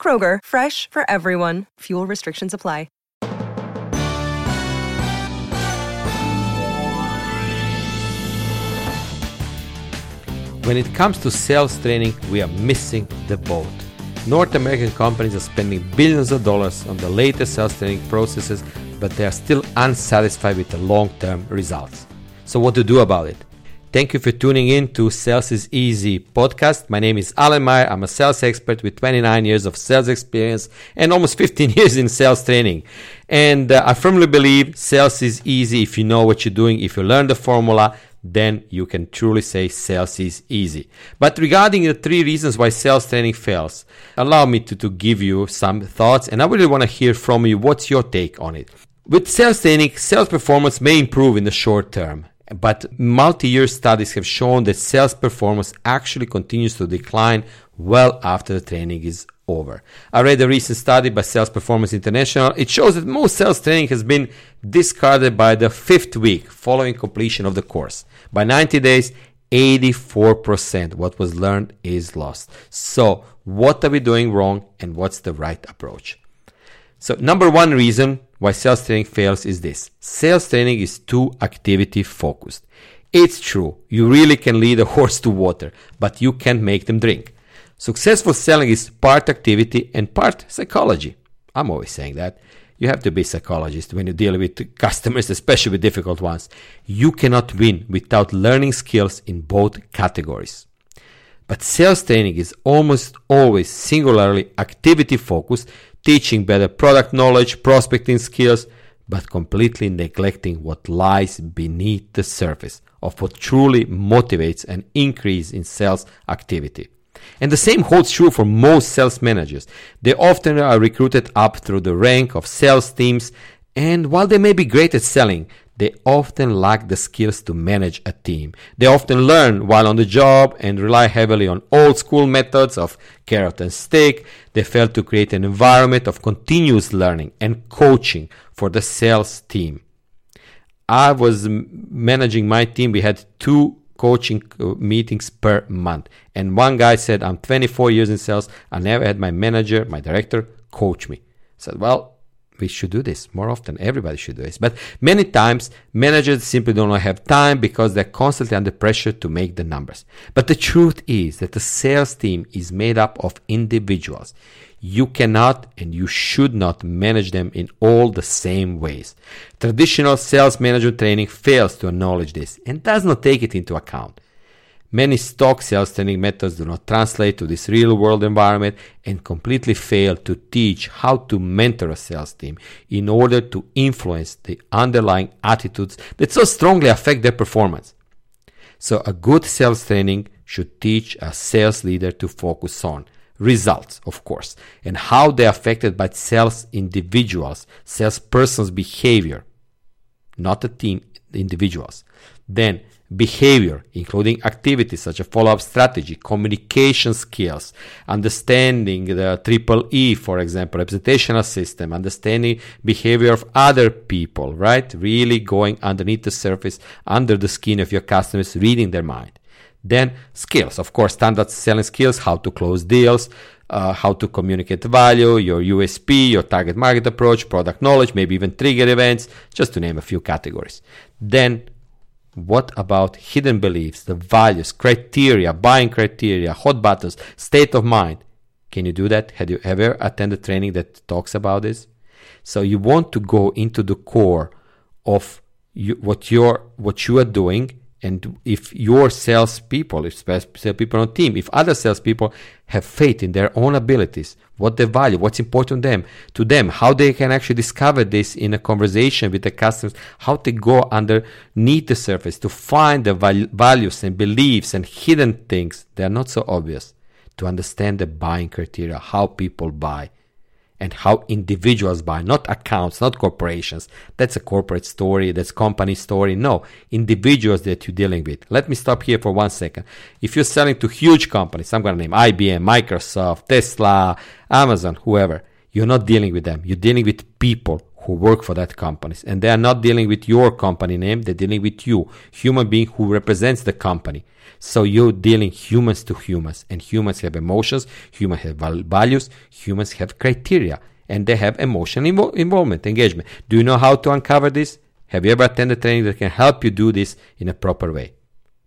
Kroger, fresh for everyone. Fuel restrictions apply. When it comes to sales training, we are missing the boat. North American companies are spending billions of dollars on the latest sales training processes, but they are still unsatisfied with the long term results. So, what to do about it? Thank you for tuning in to Sales is Easy podcast. My name is Alan Meyer. I'm a sales expert with 29 years of sales experience and almost 15 years in sales training. And uh, I firmly believe sales is easy if you know what you're doing, if you learn the formula, then you can truly say sales is easy. But regarding the three reasons why sales training fails, allow me to, to give you some thoughts and I really want to hear from you what's your take on it. With sales training, sales performance may improve in the short term, but multi-year studies have shown that sales performance actually continues to decline well after the training is over. I read a recent study by Sales Performance International. It shows that most sales training has been discarded by the fifth week following completion of the course. By 90 days, 84% what was learned is lost. So, what are we doing wrong and what's the right approach? So, number one reason why sales training fails is this sales training is too activity focused. It's true, you really can lead a horse to water, but you can't make them drink. Successful selling is part activity and part psychology. I'm always saying that. You have to be a psychologist when you deal with customers, especially with difficult ones. You cannot win without learning skills in both categories. But sales training is almost always singularly activity focused, teaching better product knowledge, prospecting skills, but completely neglecting what lies beneath the surface of what truly motivates an increase in sales activity. And the same holds true for most sales managers. They often are recruited up through the rank of sales teams, and while they may be great at selling, they often lack the skills to manage a team. They often learn while on the job and rely heavily on old school methods of carrot and stick. They fail to create an environment of continuous learning and coaching for the sales team. I was managing my team. We had two coaching uh, meetings per month. And one guy said, I'm 24 years in sales. I never had my manager, my director, coach me. I said, well, we should do this more often. Everybody should do this. But many times, managers simply don't have time because they're constantly under pressure to make the numbers. But the truth is that the sales team is made up of individuals. You cannot and you should not manage them in all the same ways. Traditional sales management training fails to acknowledge this and does not take it into account. Many stock sales training methods do not translate to this real world environment and completely fail to teach how to mentor a sales team in order to influence the underlying attitudes that so strongly affect their performance. So a good sales training should teach a sales leader to focus on results, of course, and how they're affected by sales individuals, salesperson's behavior, not the team, individuals. Then behavior, including activities such as follow-up strategy, communication skills, understanding the triple E, for example, representational system, understanding behavior of other people, right? Really going underneath the surface, under the skin of your customers, reading their mind. Then skills, of course, standard selling skills, how to close deals, uh, how to communicate value, your USP, your target market approach, product knowledge, maybe even trigger events, just to name a few categories. Then what about hidden beliefs, the values, criteria, buying criteria, hot buttons, state of mind? Can you do that? Have you ever attended training that talks about this? So you want to go into the core of you, what you're what you are doing and if your salespeople, if salespeople on team, if other salespeople have faith in their own abilities, what they value, what's important to them, to them, how they can actually discover this in a conversation with the customers, how to go underneath the surface to find the val- values and beliefs and hidden things that are not so obvious, to understand the buying criteria, how people buy. And how individuals buy, not accounts, not corporations. That's a corporate story, that's company story. No, individuals that you're dealing with. Let me stop here for one second. If you're selling to huge companies, I'm going to name IBM, Microsoft, Tesla, Amazon, whoever, you're not dealing with them. You're dealing with people who work for that companies and they are not dealing with your company name. They're dealing with you, human being who represents the company. So you're dealing humans to humans, and humans have emotions, humans have values, humans have criteria, and they have emotional involvement, engagement. Do you know how to uncover this? Have you ever attended training that can help you do this in a proper way?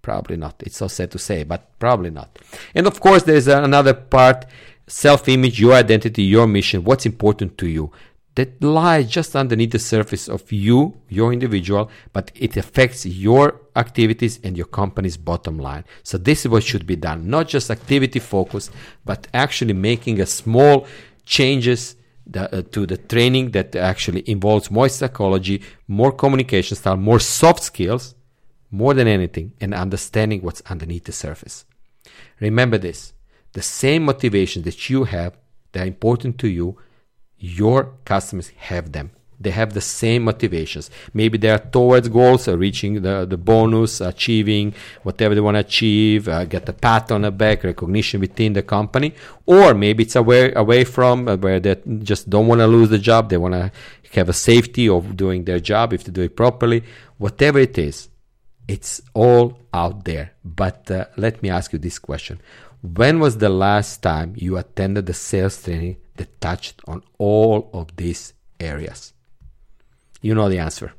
Probably not. It's so sad to say, but probably not. And of course, there's another part self image, your identity, your mission, what's important to you that lies just underneath the surface of you, your individual, but it affects your activities and your company's bottom line. So this is what should be done, not just activity focus, but actually making a small changes the, uh, to the training that actually involves more psychology, more communication style, more soft skills, more than anything, and understanding what's underneath the surface. Remember this: the same motivations that you have, that are important to you, your customers have them. They have the same motivations. Maybe they are towards goals uh, reaching the, the bonus achieving whatever they want to achieve uh, get a pat on the back recognition within the company. Or maybe it's away away from uh, where they just don't want to lose the job. They want to have a safety of doing their job if they do it properly. Whatever it is it's all out there. But uh, let me ask you this question when was the last time you attended the sales training that touched on all of these areas? You know the answer.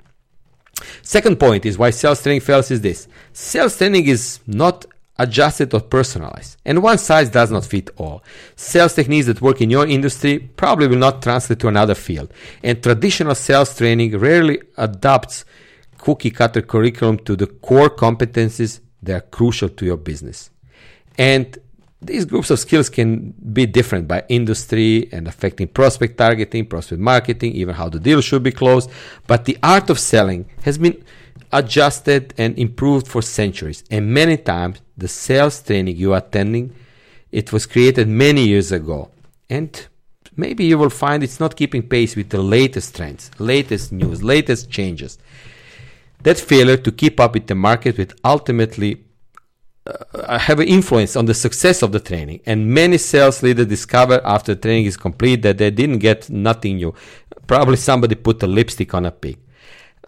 Second point is why sales training fails is this. Sales training is not adjusted or personalized, and one size does not fit all. Sales techniques that work in your industry probably will not translate to another field, and traditional sales training rarely adapts cookie cutter curriculum to the core competencies that are crucial to your business. And these groups of skills can be different by industry and affecting prospect targeting, prospect marketing, even how the deal should be closed. But the art of selling has been adjusted and improved for centuries. And many times, the sales training you are attending, it was created many years ago. And maybe you will find it's not keeping pace with the latest trends, latest news, latest changes. That failure to keep up with the market will ultimately uh, have an influence on the success of the training. And many sales leaders discover after the training is complete that they didn't get nothing new. Probably somebody put a lipstick on a pig.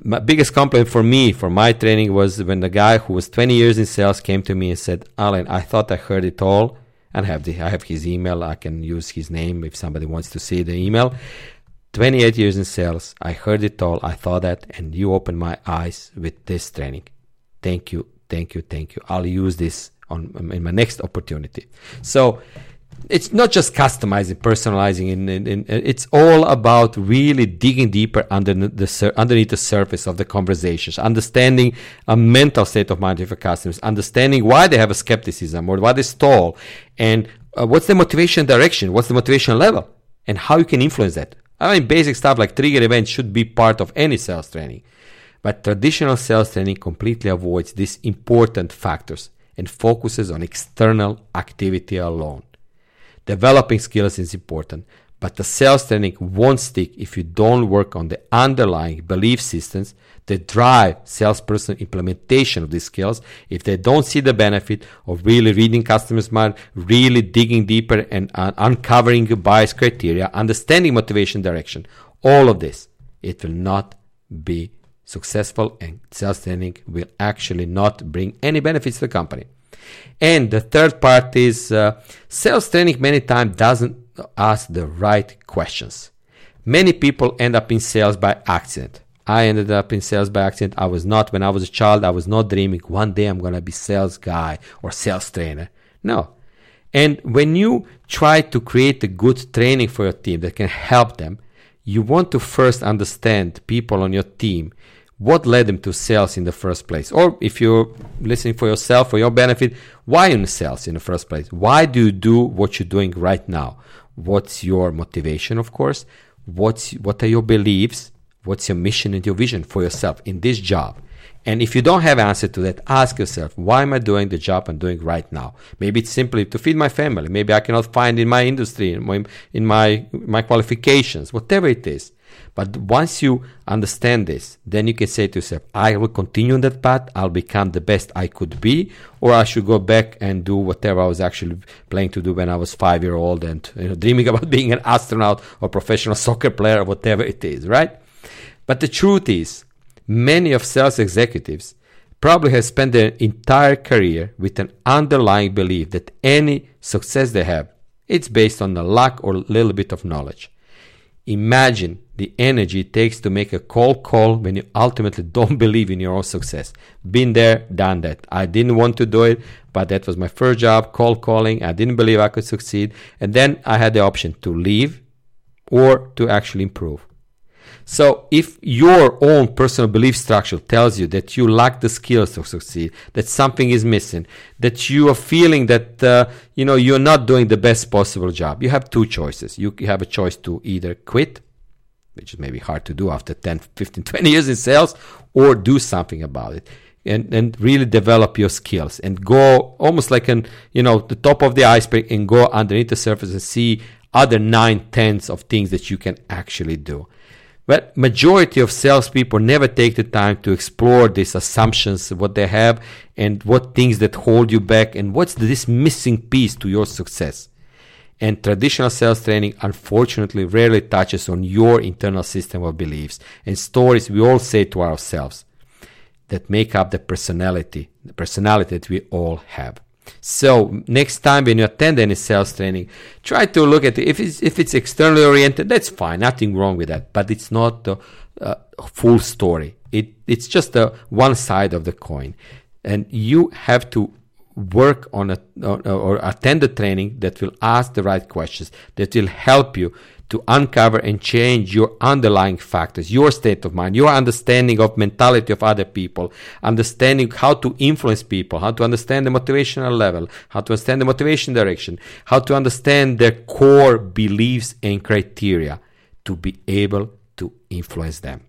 My biggest complaint for me for my training was when the guy who was 20 years in sales came to me and said, "Alan, I thought I heard it all." And I have the, I have his email. I can use his name if somebody wants to see the email. 28 years in sales. I heard it all. I thought that, and you opened my eyes with this training. Thank you thank you, thank you. I'll use this on in my next opportunity. So it's not just customizing, personalizing, and, and, and, it's all about really digging deeper under the, underneath the surface of the conversations, understanding a mental state of mind of your customers, understanding why they have a skepticism or why they stall, and uh, what's the motivation direction, what's the motivation level, and how you can influence that. I mean, basic stuff like trigger events should be part of any sales training. But traditional sales training completely avoids these important factors and focuses on external activity alone. Developing skills is important, but the sales training won't stick if you don't work on the underlying belief systems that drive salesperson implementation of these skills. If they don't see the benefit of really reading customers' mind, really digging deeper and uh, uncovering bias criteria, understanding motivation direction, all of this, it will not be successful and self-training will actually not bring any benefits to the company. And the third part is uh, sales training many times doesn't ask the right questions. Many people end up in sales by accident. I ended up in sales by accident. I was not, when I was a child, I was not dreaming one day I'm going to be sales guy or sales trainer. No. And when you try to create a good training for your team that can help them, you want to first understand people on your team. What led them to sales in the first place? Or if you're listening for yourself for your benefit why in sales in the first place? Why do you do what you're doing right now? What's your motivation of course? What's what are your beliefs? What's your mission and your vision for yourself in this job And if you don't have answer to that, ask yourself, why am I doing the job I'm doing right now? Maybe it's simply to feed my family. Maybe I cannot find in my industry, in my, in my, my qualifications, whatever it is. But once you understand this, then you can say to yourself, I will continue on that path. I'll become the best I could be, or I should go back and do whatever I was actually planning to do when I was five year old and you know, dreaming about being an astronaut or professional soccer player or whatever it is, right? But the truth is, many of sales executives probably have spent their entire career with an underlying belief that any success they have, it's based on the luck or little bit of knowledge. Imagine the energy it takes to make a cold call when you ultimately don't believe in your own success. Been there, done that. I didn't want to do it, but that was my first job, cold calling. I didn't believe I could succeed. And then I had the option to leave or to actually improve. So if your own personal belief structure tells you that you lack the skills to succeed, that something is missing, that you are feeling that uh, you know you're not doing the best possible job, you have two choices. You have a choice to either quit, which is maybe hard to do after 10, 15, 20 years in sales, or do something about it. And, and really develop your skills and go almost like an you know the top of the iceberg and go underneath the surface and see other nine tenths of things that you can actually do. But majority of salespeople never take the time to explore these assumptions, what they have, and what things that hold you back, and what's this missing piece to your success. And traditional sales training, unfortunately, rarely touches on your internal system of beliefs and stories we all say to ourselves that make up the personality, the personality that we all have. So next time when you attend any sales training, try to look at it. If it's if it's externally oriented, that's fine, nothing wrong with that. But it's not the full story. It it's just the one side of the coin, and you have to work on a or, or attend the training that will ask the right questions that will help you to uncover and change your underlying factors, your state of mind, your understanding of mentality of other people, understanding how to influence people, how to understand the motivational level, how to understand the motivation direction, how to understand their core beliefs and criteria to be able to influence them.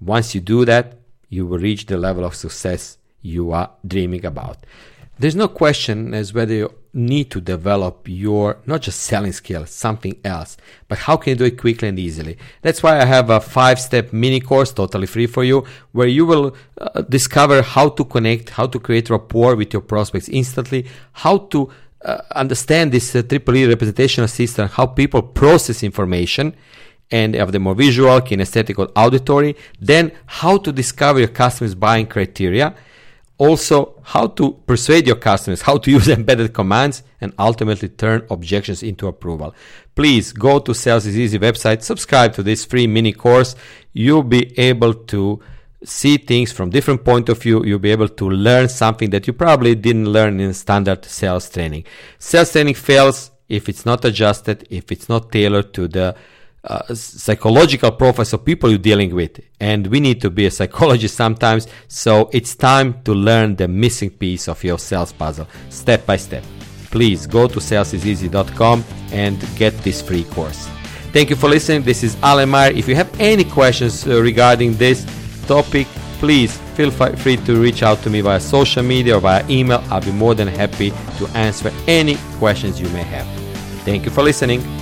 Once you do that, you will reach the level of success you are dreaming about. There's no question as whether you need to develop your not just selling skill, something else, but how can you do it quickly and easily? That's why I have a five step mini course totally free for you where you will uh, discover how to connect, how to create rapport with your prospects instantly, how to uh, understand this uh, triple E representational system, how people process information and have the more visual, kinesthetic, or auditory, then how to discover your customers' buying criteria also how to persuade your customers, how to use embedded commands, and ultimately turn objections into approval. Please go to Sales is Easy website, subscribe to this free mini course. You'll be able to see things from different point of view. You'll be able to learn something that you probably didn't learn in standard sales training. Sales training fails if it's not adjusted, if it's not tailored to the uh, psychological profiles of people you're dealing with. And we need to be a psychologist sometimes. So it's time to learn the missing piece of your sales puzzle step by step. Please go to salesiseasy.com and get this free course. Thank you for listening. This is Alan Meyer. If you have any questions uh, regarding this topic, please feel free to reach out to me via social media or via email. I'll be more than happy to answer any questions you may have. Thank you for listening.